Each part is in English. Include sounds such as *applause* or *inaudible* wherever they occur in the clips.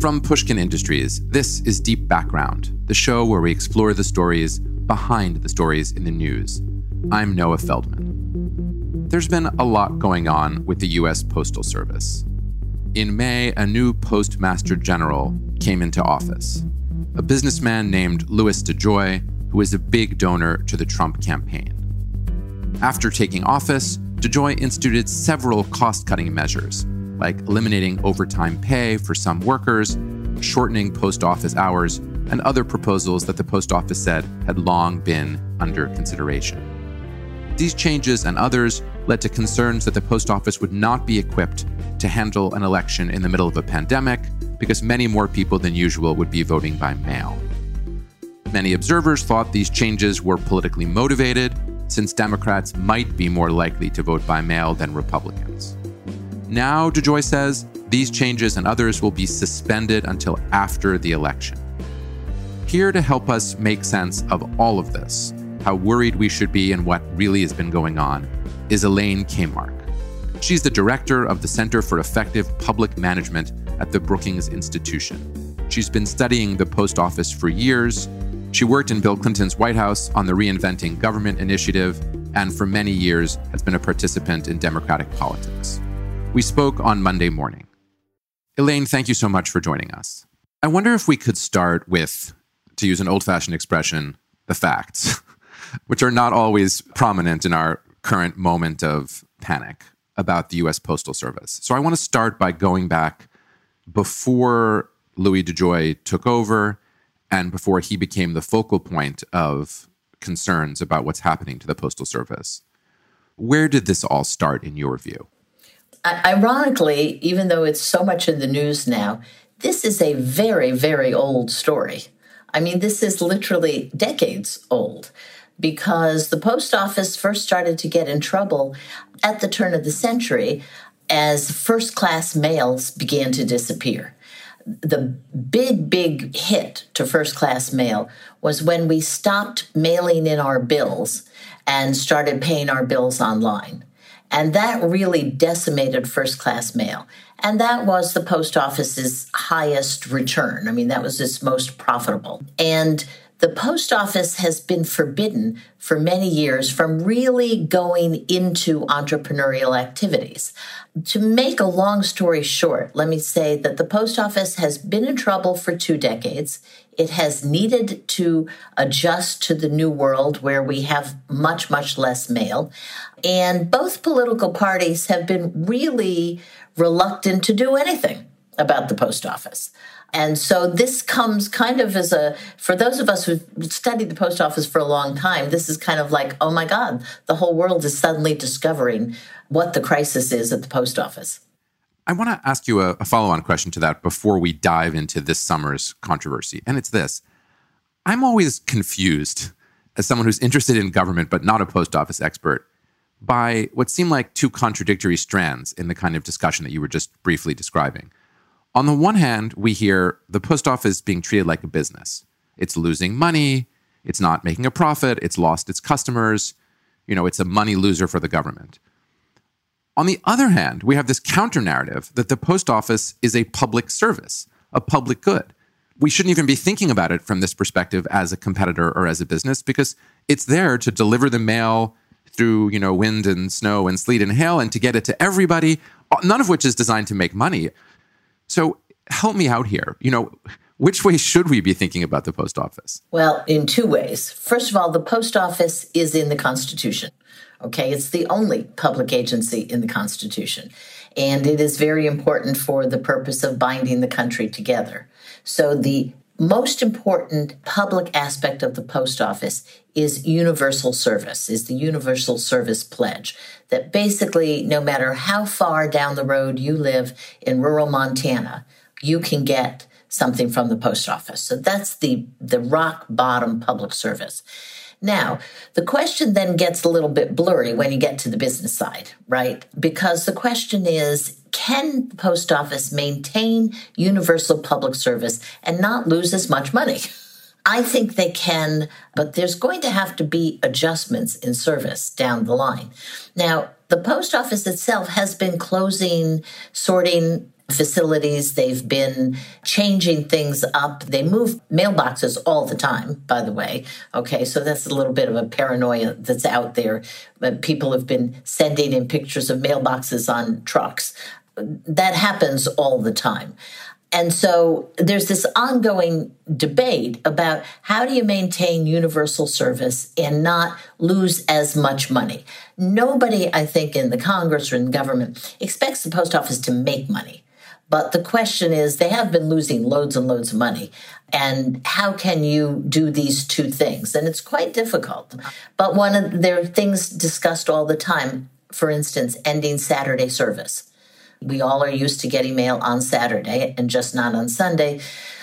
From Pushkin Industries, this is Deep Background, the show where we explore the stories behind the stories in the news. I'm Noah Feldman. There's been a lot going on with the U.S. Postal Service. In May, a new Postmaster General came into office, a businessman named Louis DeJoy, who is a big donor to the Trump campaign. After taking office, DeJoy instituted several cost cutting measures, like eliminating overtime pay for some workers, shortening post office hours, and other proposals that the post office said had long been under consideration. These changes and others led to concerns that the post office would not be equipped to handle an election in the middle of a pandemic because many more people than usual would be voting by mail. Many observers thought these changes were politically motivated, since Democrats might be more likely to vote by mail than Republicans. Now, DeJoy says, these changes and others will be suspended until after the election. Here to help us make sense of all of this, how worried we should be and what really has been going on, is Elaine Kamarck. She's the director of the Center for Effective Public Management at the Brookings Institution. She's been studying the post office for years. She worked in Bill Clinton's White House on the Reinventing Government initiative, and for many years has been a participant in Democratic politics. We spoke on Monday morning. Elaine, thank you so much for joining us. I wonder if we could start with, to use an old fashioned expression, the facts, *laughs* which are not always prominent in our current moment of panic about the US Postal Service. So I want to start by going back before Louis DeJoy took over and before he became the focal point of concerns about what's happening to the Postal Service. Where did this all start, in your view? Ironically, even though it's so much in the news now, this is a very, very old story. I mean, this is literally decades old because the post office first started to get in trouble at the turn of the century as first class mails began to disappear. The big, big hit to first class mail was when we stopped mailing in our bills and started paying our bills online. And that really decimated first class mail. And that was the post office's highest return. I mean, that was its most profitable. And the post office has been forbidden for many years from really going into entrepreneurial activities. To make a long story short, let me say that the post office has been in trouble for two decades. It has needed to adjust to the new world where we have much, much less mail. And both political parties have been really reluctant to do anything about the post office. And so this comes kind of as a, for those of us who've studied the post office for a long time, this is kind of like, oh my God, the whole world is suddenly discovering what the crisis is at the post office. I want to ask you a, a follow on question to that before we dive into this summer's controversy. And it's this I'm always confused as someone who's interested in government but not a post office expert by what seem like two contradictory strands in the kind of discussion that you were just briefly describing. On the one hand, we hear the post office being treated like a business. It's losing money, it's not making a profit, it's lost its customers, you know, it's a money loser for the government. On the other hand, we have this counter narrative that the post office is a public service, a public good. We shouldn't even be thinking about it from this perspective as a competitor or as a business because it's there to deliver the mail through, you know, wind and snow and sleet and hail and to get it to everybody, none of which is designed to make money. So help me out here. You know, which way should we be thinking about the post office? Well, in two ways. First of all, the post office is in the Constitution. Okay, it's the only public agency in the Constitution. And it is very important for the purpose of binding the country together. So, the most important public aspect of the post office is universal service, is the universal service pledge. That basically, no matter how far down the road you live in rural Montana, you can get something from the post office. So that's the, the rock bottom public service. Now, the question then gets a little bit blurry when you get to the business side, right? Because the question is can the post office maintain universal public service and not lose as much money? *laughs* I think they can, but there's going to have to be adjustments in service down the line. Now, the post office itself has been closing, sorting facilities. They've been changing things up. They move mailboxes all the time, by the way. Okay, so that's a little bit of a paranoia that's out there. But people have been sending in pictures of mailboxes on trucks. That happens all the time. And so there's this ongoing debate about how do you maintain universal service and not lose as much money. Nobody, I think, in the Congress or in government expects the post office to make money. But the question is, they have been losing loads and loads of money. And how can you do these two things? And it's quite difficult. But one of there are things discussed all the time. For instance, ending Saturday service. We all are used to getting mail on Saturday and just not on Sunday.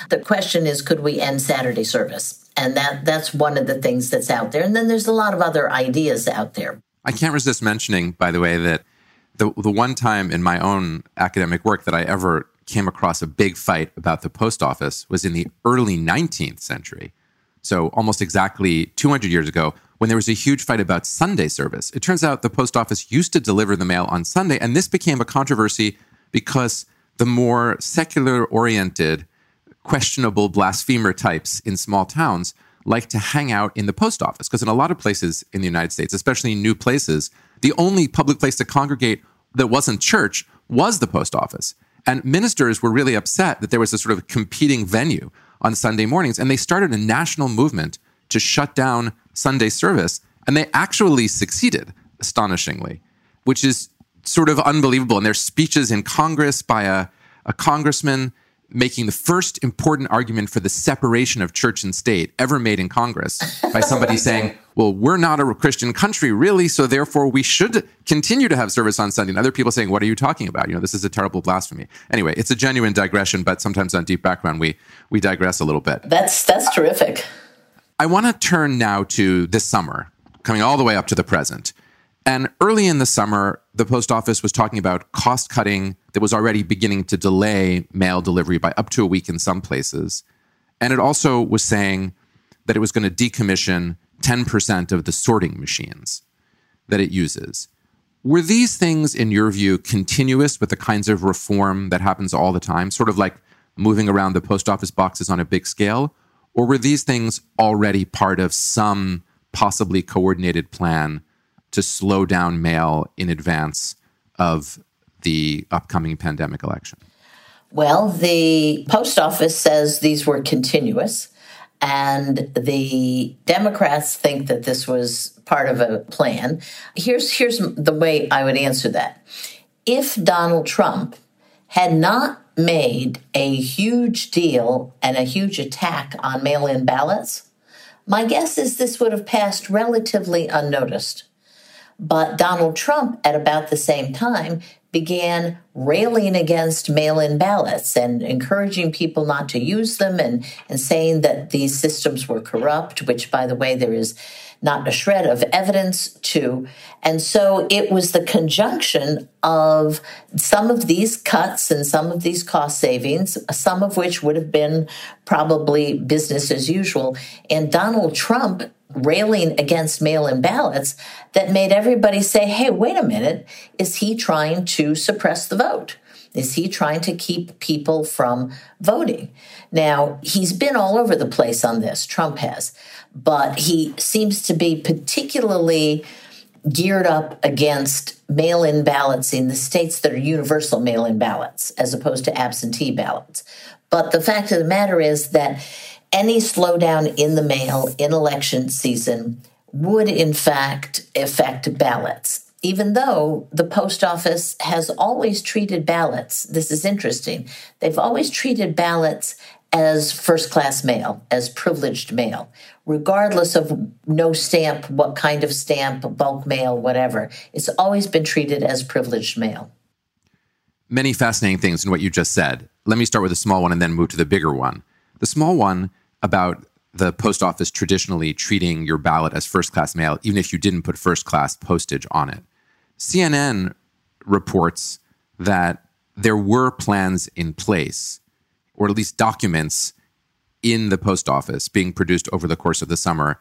The question is, could we end Saturday service? And that that's one of the things that's out there. And then there's a lot of other ideas out there. I can't resist mentioning, by the way, that the the one time in my own academic work that I ever came across a big fight about the post office was in the early 19th century. So almost exactly 200 years ago when there was a huge fight about Sunday service. It turns out the post office used to deliver the mail on Sunday and this became a controversy because the more secular oriented questionable blasphemer types in small towns like to hang out in the post office because in a lot of places in the United States, especially new places, the only public place to congregate that wasn't church was the post office. And ministers were really upset that there was this sort of competing venue on Sunday mornings. And they started a national movement to shut down Sunday service. And they actually succeeded, astonishingly, which is sort of unbelievable. And there's speeches in Congress by a, a congressman making the first important argument for the separation of church and state ever made in Congress by somebody *laughs* saying, well, we're not a Christian country, really, so therefore we should continue to have service on Sunday. And other people saying, what are you talking about? You know, this is a terrible blasphemy. Anyway, it's a genuine digression, but sometimes on Deep Background, we, we digress a little bit. That's, that's terrific. I want to turn now to this summer, coming all the way up to the present. And early in the summer, the post office was talking about cost cutting that was already beginning to delay mail delivery by up to a week in some places. And it also was saying that it was going to decommission 10% of the sorting machines that it uses. Were these things, in your view, continuous with the kinds of reform that happens all the time, sort of like moving around the post office boxes on a big scale? Or were these things already part of some possibly coordinated plan to slow down mail in advance of the upcoming pandemic election? Well, the post office says these were continuous, and the Democrats think that this was part of a plan. Here's here's the way I would answer that. If Donald Trump had not made a huge deal and a huge attack on mail-in ballots, my guess is this would have passed relatively unnoticed. But Donald Trump, at about the same time, began railing against mail in ballots and encouraging people not to use them and, and saying that these systems were corrupt, which, by the way, there is not a shred of evidence to. And so it was the conjunction of some of these cuts and some of these cost savings, some of which would have been probably business as usual, and Donald Trump railing against mail in ballots that made everybody say, hey, wait a minute, is he trying to suppress the vote? Is he trying to keep people from voting? Now, he's been all over the place on this, Trump has, but he seems to be particularly geared up against mail in ballots in the states that are universal mail in ballots as opposed to absentee ballots. But the fact of the matter is that any slowdown in the mail in election season would, in fact, affect ballots. Even though the post office has always treated ballots, this is interesting, they've always treated ballots as first class mail, as privileged mail, regardless of no stamp, what kind of stamp, bulk mail, whatever. It's always been treated as privileged mail. Many fascinating things in what you just said. Let me start with a small one and then move to the bigger one. The small one about the post office traditionally treating your ballot as first class mail, even if you didn't put first class postage on it. CNN reports that there were plans in place, or at least documents in the post office being produced over the course of the summer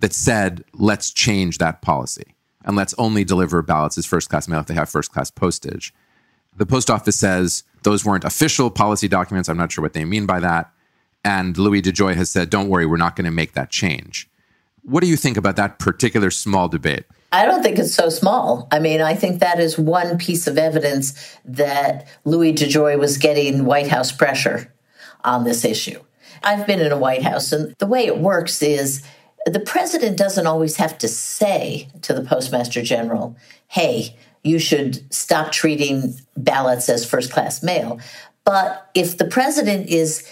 that said, let's change that policy and let's only deliver ballots as first class mail if they have first class postage. The post office says those weren't official policy documents. I'm not sure what they mean by that. And Louis DeJoy has said, don't worry, we're not going to make that change. What do you think about that particular small debate? I don't think it's so small. I mean, I think that is one piece of evidence that Louis DeJoy was getting White House pressure on this issue. I've been in a White House, and the way it works is the president doesn't always have to say to the postmaster general, hey, you should stop treating ballots as first class mail. But if the president is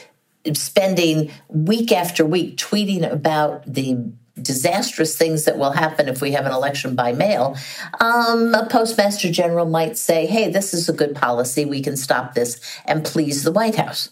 spending week after week tweeting about the disastrous things that will happen if we have an election by mail, um, a postmaster general might say, hey, this is a good policy. We can stop this and please the White House.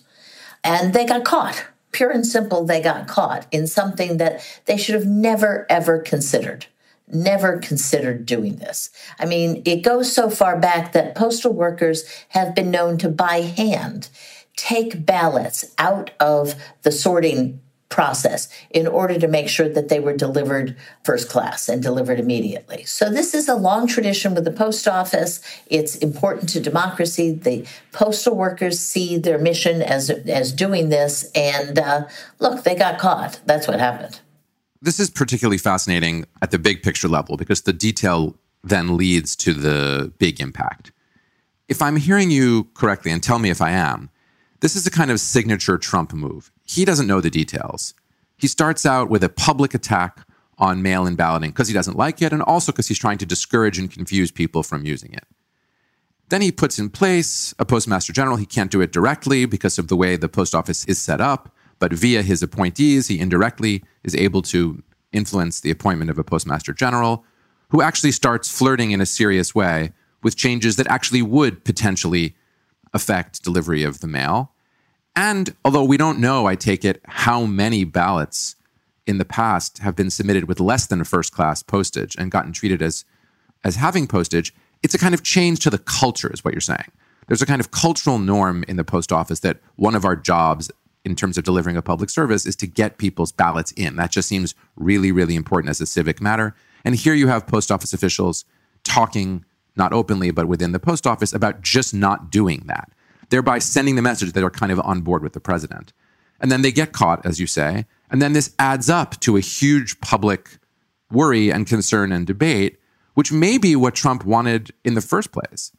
And they got caught. Pure and simple, they got caught in something that they should have never, ever considered. Never considered doing this. I mean, it goes so far back that postal workers have been known to by hand take ballots out of the sorting process in order to make sure that they were delivered first class and delivered immediately. So this is a long tradition with the post office. It's important to democracy. The postal workers see their mission as as doing this, and uh, look, they got caught. That's what happened. This is particularly fascinating at the big picture level because the detail then leads to the big impact. If I'm hearing you correctly, and tell me if I am, this is a kind of signature Trump move. He doesn't know the details. He starts out with a public attack on mail in balloting because he doesn't like it and also because he's trying to discourage and confuse people from using it. Then he puts in place a postmaster general. He can't do it directly because of the way the post office is set up, but via his appointees, he indirectly is able to influence the appointment of a postmaster general who actually starts flirting in a serious way with changes that actually would potentially affect delivery of the mail. And although we don't know, I take it, how many ballots in the past have been submitted with less than first class postage and gotten treated as, as having postage, it's a kind of change to the culture, is what you're saying. There's a kind of cultural norm in the post office that one of our jobs in terms of delivering a public service is to get people's ballots in. That just seems really, really important as a civic matter. And here you have post office officials talking not openly, but within the post office, about just not doing that, thereby sending the message that they're kind of on board with the president. And then they get caught, as you say. And then this adds up to a huge public worry and concern and debate, which may be what Trump wanted in the first place.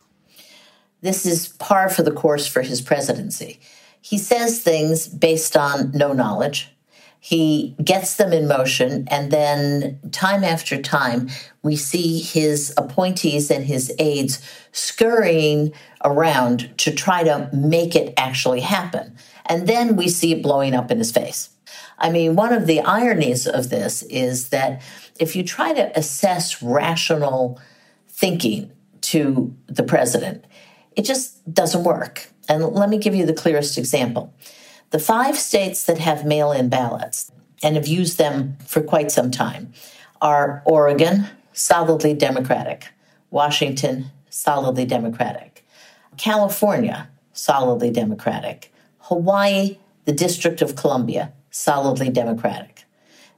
This is par for the course for his presidency. He says things based on no knowledge he gets them in motion, and then time after time, we see his appointees and his aides scurrying around to try to make it actually happen. And then we see it blowing up in his face. I mean, one of the ironies of this is that if you try to assess rational thinking to the president, It just doesn't work. And let me give you the clearest example. The five states that have mail in ballots and have used them for quite some time are Oregon, solidly Democratic, Washington, solidly Democratic, California, solidly Democratic, Hawaii, the District of Columbia, solidly Democratic.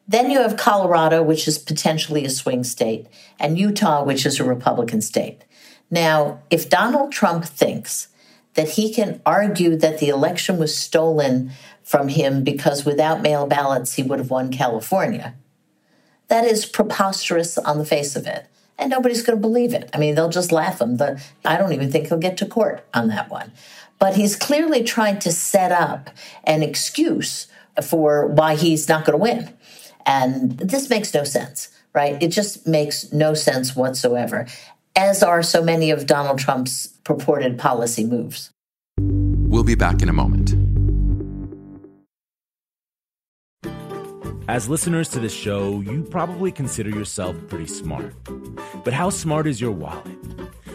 Then you have Colorado, which is potentially a swing state, and Utah, which is a Republican state. Now, if Donald Trump thinks that he can argue that the election was stolen from him because without mail ballots he would have won California, that is preposterous on the face of it. And nobody's going to believe it. I mean, they'll just laugh him. I don't even think he'll get to court on that one. But he's clearly trying to set up an excuse for why he's not going to win. And this makes no sense, right? It just makes no sense whatsoever, as are so many of Donald Trump's purported policy moves. We'll be back in a moment. As listeners to this show, you probably consider yourself pretty smart. But how smart is your wallet?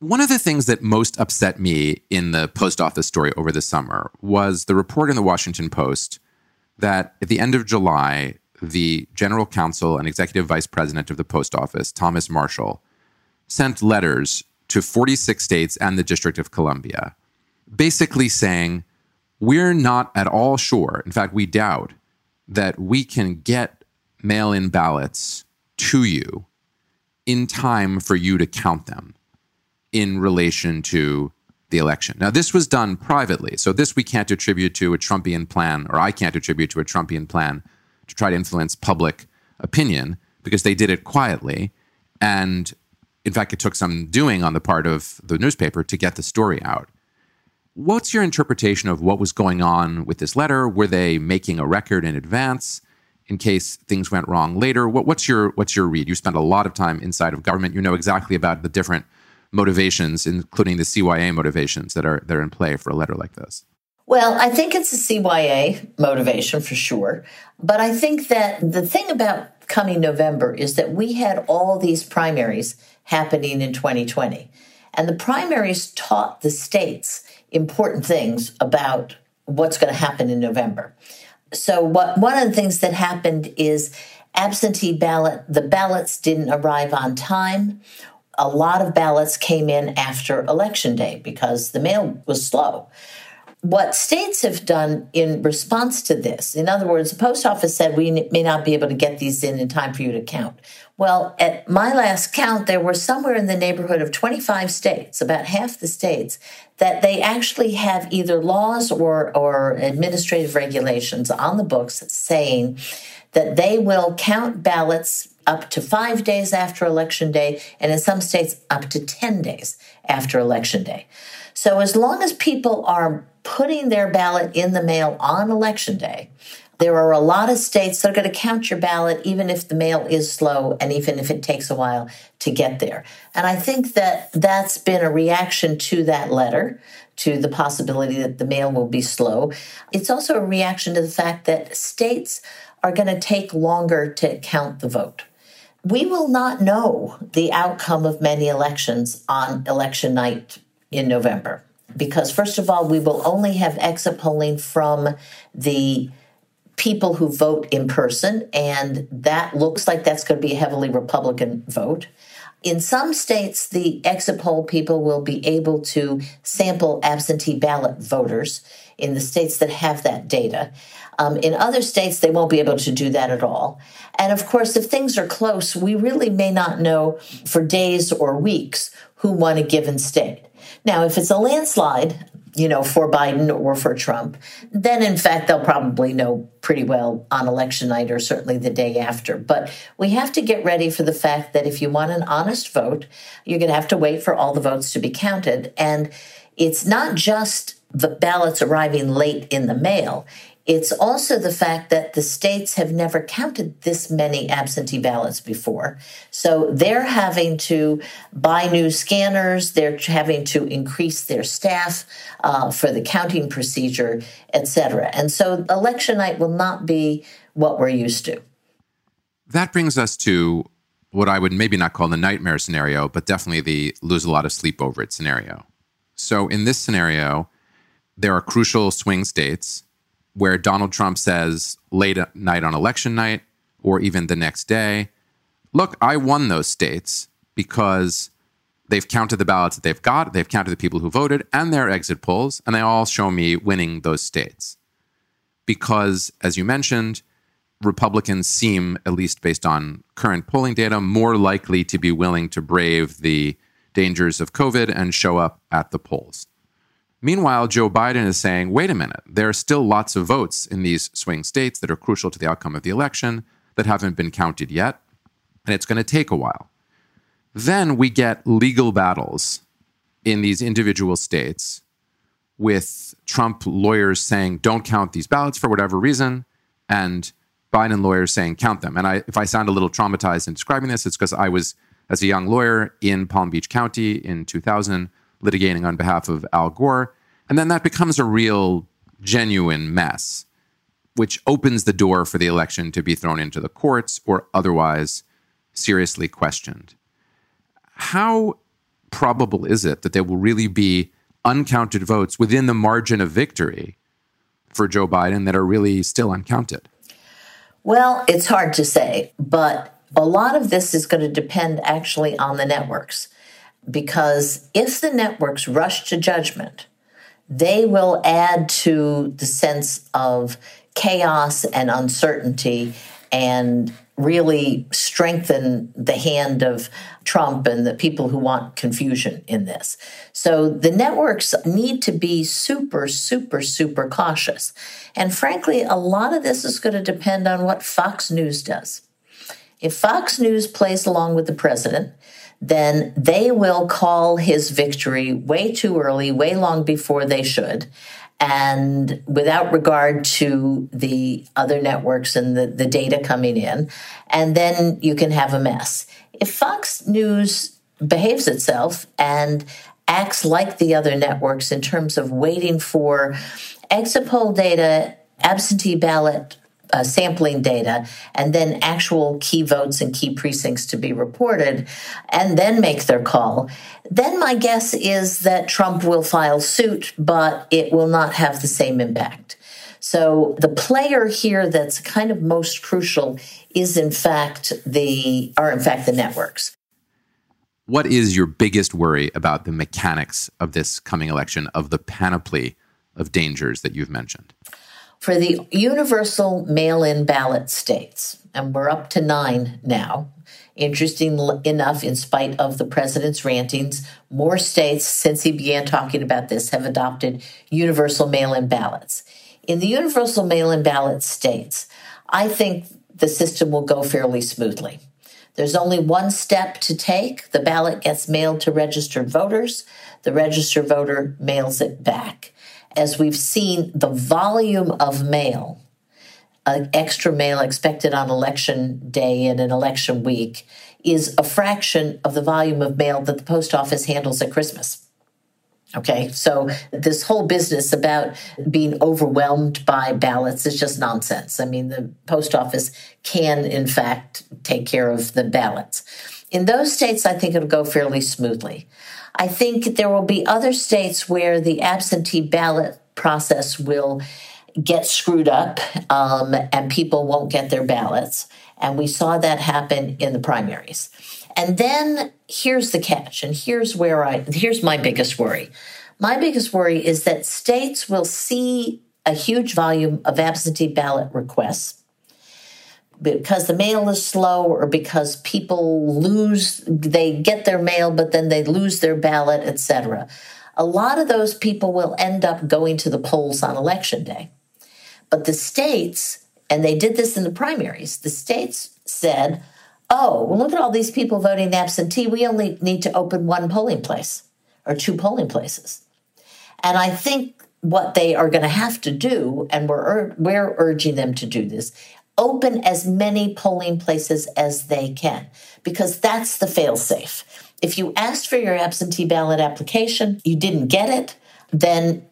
One of the things that most upset me in the post office story over the summer was the report in the Washington Post that at the end of July, the general counsel and executive vice president of the post office, Thomas Marshall, sent letters to 46 states and the District of Columbia basically saying, we're not at all sure. In fact, we doubt that we can get mail in ballots to you in time for you to count them in relation to the election. Now, this was done privately. So, this we can't attribute to a Trumpian plan, or I can't attribute to a Trumpian plan to try to influence public opinion because they did it quietly. And in fact, it took some doing on the part of the newspaper to get the story out. What's your interpretation of what was going on with this letter? Were they making a record in advance in case things went wrong later? What, what's your what's your read? You spent a lot of time inside of government. You know exactly about the different motivations, including the CYA motivations that are that are in play for a letter like this. Well, I think it's a CYA motivation for sure. But I think that the thing about coming November is that we had all these primaries happening in 2020. And the primaries taught the states important things about what's going to happen in November. So, what, one of the things that happened is absentee ballot, the ballots didn't arrive on time. A lot of ballots came in after election day because the mail was slow what states have done in response to this, in other words, the post office said we may not be able to get these in in time for you to count. Well, at my last count, there were somewhere in the neighborhood of 25 states, about half the states, that they actually have either laws or, or administrative regulations on the books saying that they will count ballots up to five days after election day, and in some states, up to 10 days after election day. So, as long as people are putting their ballot in the mail on election day. There are a lot of states that are going to count your ballot, even if the mail is slow and even if it takes a while to get there. And I think that that's been a reaction to that letter, to the possibility that the mail will be slow. It's also a reaction to the fact that states are going to take longer to count the vote. We will not know the outcome of many elections on election night in November because, first of all, we will only have exit polling from the people who vote in person, and that looks like that's going to be a heavily Republican vote. In some states, the exit poll people will be able to sample absentee ballot voters in the states that have that data. Um, in other states, they won't be able to do that at all. And of course, if things are close, we really may not know for days or weeks who won a given state. Now, if it's a landslide, you know, for Biden or for Trump, then in fact they'll probably know pretty well on election night or certainly the day after. But we have to get ready for the fact that if you want an honest vote, you're going to have to wait for all the votes to be counted. And it's not just the ballots arriving late in the mail. It's also the fact that the states have never counted this many absentee ballots before. So they're having to buy new scanners, they're having to increase their staff uh, for the counting procedure, et cetera. And so election night will not be what we're used to. That brings us to what I would maybe not call the nightmare scenario, but definitely the lose a lot of sleep over it scenario. So in this scenario, there are crucial swing states where Donald Trump says late at night on election night or even the next day, look, I won those states because they've counted the ballots that they've got, they've counted the people who voted and their exit polls, and they all show me winning those states. Because, as you mentioned, Republicans seem, at least based on current polling data, more likely to be willing to brave the dangers of COVID and show up at the polls. Meanwhile, Joe Biden is saying, wait a minute, there are still lots of votes in these swing states that are crucial to the outcome of the election that haven't been counted yet, and it's going to take a while. Then we get legal battles in these individual states with Trump lawyers saying, don't count these ballots for whatever reason, and Biden lawyers saying, count them. And I, if I sound a little traumatized in describing this, it's because I was, as a young lawyer in Palm Beach County in 2000, litigating on behalf of Al Gore. And then that becomes a real, genuine mess, which opens the door for the election to be thrown into the courts or otherwise seriously questioned. How probable is it that there will really be uncounted votes within the margin of victory for Joe Biden that are really still uncounted? Well, it's hard to say, but a lot of this is going to depend actually on the networks because if the networks rush to judgment, they will add to the sense of chaos and uncertainty and really strengthen the hand of Trump and the people who want confusion in this. So the networks need to be super, super, super cautious. And frankly, a lot of this is going to depend on what Fox News does. If Fox News plays along with the president, then they will call his victory way too early, way long before they should, and without regard to the other networks and the, the data coming in. And then you can have a mess. If Fox News behaves itself and acts like the other networks in terms of waiting for exit poll data, absentee ballot uh, sampling data and then actual key votes and key precincts to be reported and then make their call, then my guess is that Trump will file suit, but it will not have the same impact. So the player here that's kind of most crucial is in fact the are in fact the networks. What is your biggest worry about the mechanics of this coming election of the panoply of dangers that you've mentioned? For the universal mail in ballot states, and we're up to nine now, interesting enough, in spite of the president's rantings, more states, since he began talking about this, have adopted universal mail in ballots. In the universal mail in ballot states, I think the system will go fairly smoothly. There's only one step to take. The ballot gets mailed to registered voters. The registered voter mails it back as we've seen the volume of mail, uh, extra mail expected on election day and an election week, is a fraction of the volume of mail that the post office handles at Christmas. Okay, so this whole business about being overwhelmed by ballots is just nonsense. I mean, the post office can, in fact, take care of the ballots. In those states, I think it'll go fairly smoothly. I think there will be other states where the absentee ballot process will get screwed up um, and people won't get their ballots. And we saw that happen in the primaries. And then here's the catch, and here's where I here's my biggest worry. My biggest worry is that states will see a huge volume of absentee ballot requests because the mail is slow or because people lose they get their mail but then they lose their ballot etc a lot of those people will end up going to the polls on election day. But the states and they did this in the primaries the states said oh well look at all these people voting absentee. We only need to open one polling place or two polling places. And i think what they are going to have to do, and we're, we're urging them to do this, open as many polling places as they can because that's the failsafe. If you asked for your absentee ballot application, you didn't get it, then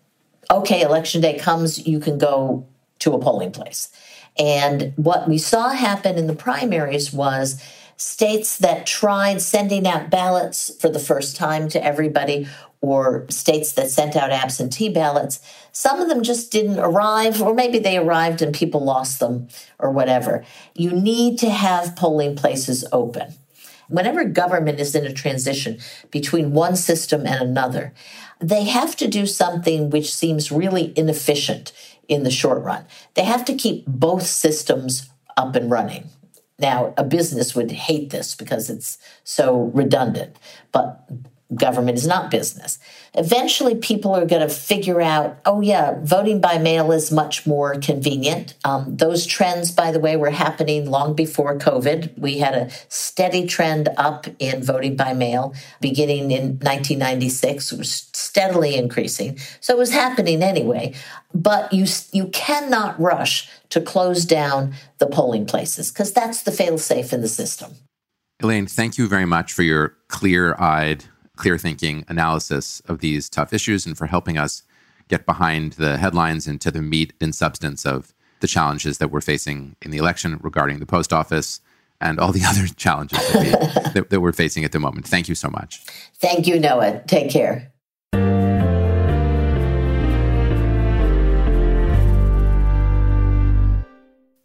okay, election day comes, you can go to a polling place. And what we saw happen in the primaries was states that tried sending out ballots for the first time to everybody or states that sent out absentee ballots, some of them just didn't arrive, or maybe they arrived and people lost them or whatever. You need to have polling places open. Whenever government is in a transition between one system and another, they have to do something which seems really inefficient in the short run. They have to keep both systems up and running. Now, a business would hate this because it's so redundant, but government is not business. Eventually, people are going to figure out oh, yeah, voting by mail is much more convenient. Um, those trends, by the way, were happening long before COVID. We had a steady trend up in voting by mail beginning in 1996, it was steadily increasing. So it was happening anyway. But you, you cannot rush to close down the polling places because that's the fail safe in the system. Elaine, thank you very much for your clear eyed clear thinking analysis of these tough issues and for helping us get behind the headlines and to the meat and substance of the challenges that we're facing in the election regarding the post office and all the *laughs* other challenges that, we, that, that we're facing at the moment. Thank you so much. Thank you, Noah. Take care.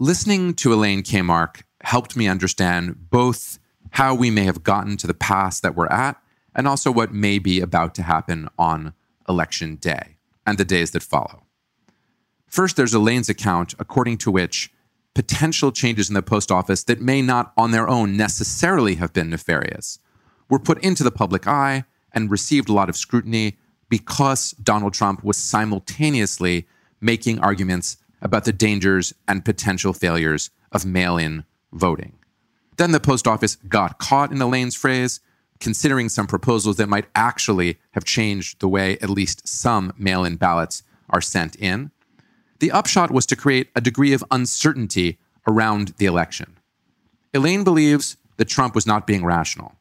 Listening to Elaine Kamarck helped me understand both how we may have gotten to the pass that we're at and also what may be about to happen on election day and the days that follow. First, there's Elaine's account, according to which potential changes in the post office that may not on their own necessarily have been nefarious were put into the public eye and received a lot of scrutiny because Donald Trump was simultaneously making arguments about the dangers and potential failures of mail in voting. Then the post office got caught, in Elaine's phrase, considering some proposals that might actually have changed the way at least some mail in ballots are sent in. The upshot was to create a degree of uncertainty around the election. Elaine believes that Trump was not being rational.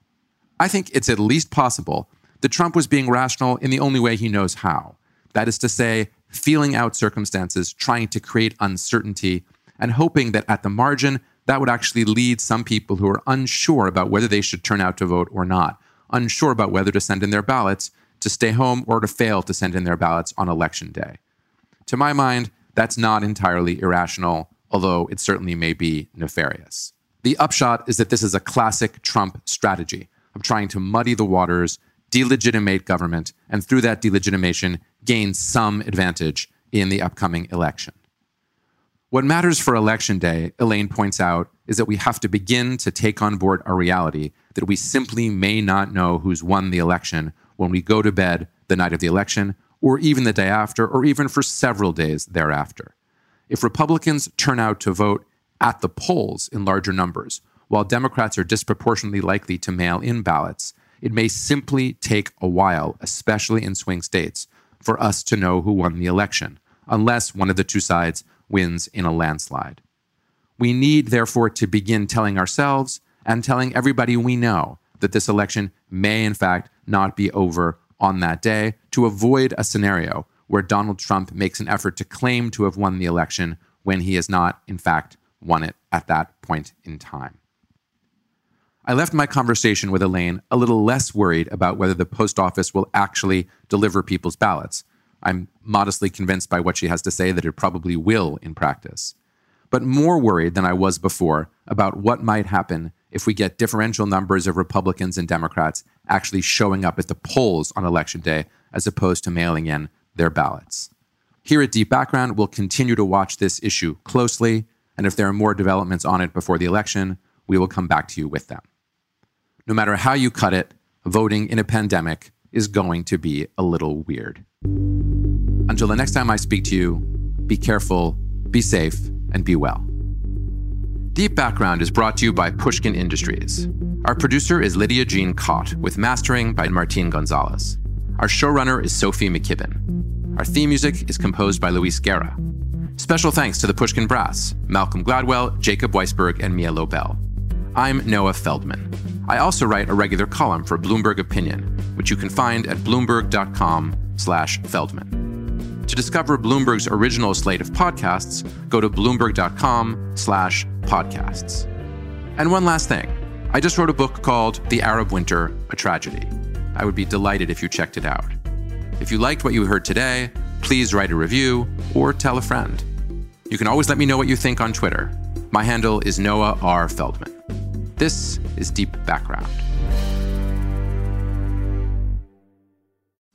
I think it's at least possible that Trump was being rational in the only way he knows how. That is to say, feeling out circumstances, trying to create uncertainty, and hoping that at the margin, that would actually lead some people who are unsure about whether they should turn out to vote or not, unsure about whether to send in their ballots, to stay home or to fail to send in their ballots on election day. To my mind, that's not entirely irrational, although it certainly may be nefarious. The upshot is that this is a classic Trump strategy of trying to muddy the waters, delegitimate government, and through that delegitimation, gain some advantage in the upcoming election. What matters for election day, Elaine points out, is that we have to begin to take on board a reality that we simply may not know who's won the election when we go to bed the night of the election, or even the day after, or even for several days thereafter. If Republicans turn out to vote at the polls in larger numbers, while Democrats are disproportionately likely to mail in ballots, it may simply take a while, especially in swing states, for us to know who won the election, unless one of the two sides wins in a landslide. We need, therefore, to begin telling ourselves and telling everybody we know that this election may, in fact, not be over on that day to avoid a scenario where Donald Trump makes an effort to claim to have won the election when he has not, in fact, won it at that point in time. I left my conversation with Elaine a little less worried about whether the post office will actually deliver people's ballots. I'm modestly convinced by what she has to say that it probably will in practice, but more worried than I was before about what might happen if we get differential numbers of Republicans and Democrats actually showing up at the polls on election day as opposed to mailing in their ballots. Here at Deep Background, we'll continue to watch this issue closely, and if there are more developments on it before the election, we will come back to you with them. No matter how you cut it, voting in a pandemic is going to be a little weird. Until the next time I speak to you, be careful, be safe, and be well. Deep Background is brought to you by Pushkin Industries. Our producer is Lydia Jean Kott, with mastering by Martin Gonzalez. Our showrunner is Sophie McKibben. Our theme music is composed by Luis Guerra. Special thanks to the Pushkin Brass, Malcolm Gladwell, Jacob Weisberg, and Mia Lobel. I'm Noah Feldman. I also write a regular column for Bloomberg Opinion, which you can find at bloomberg.com/feldman. To discover Bloomberg's original slate of podcasts, go to bloomberg.com/podcasts. And one last thing. I just wrote a book called The Arab Winter: A Tragedy. I would be delighted if you checked it out. If you liked what you heard today, please write a review or tell a friend. You can always let me know what you think on Twitter. My handle is Noah R. Feldman. This is Deep Background.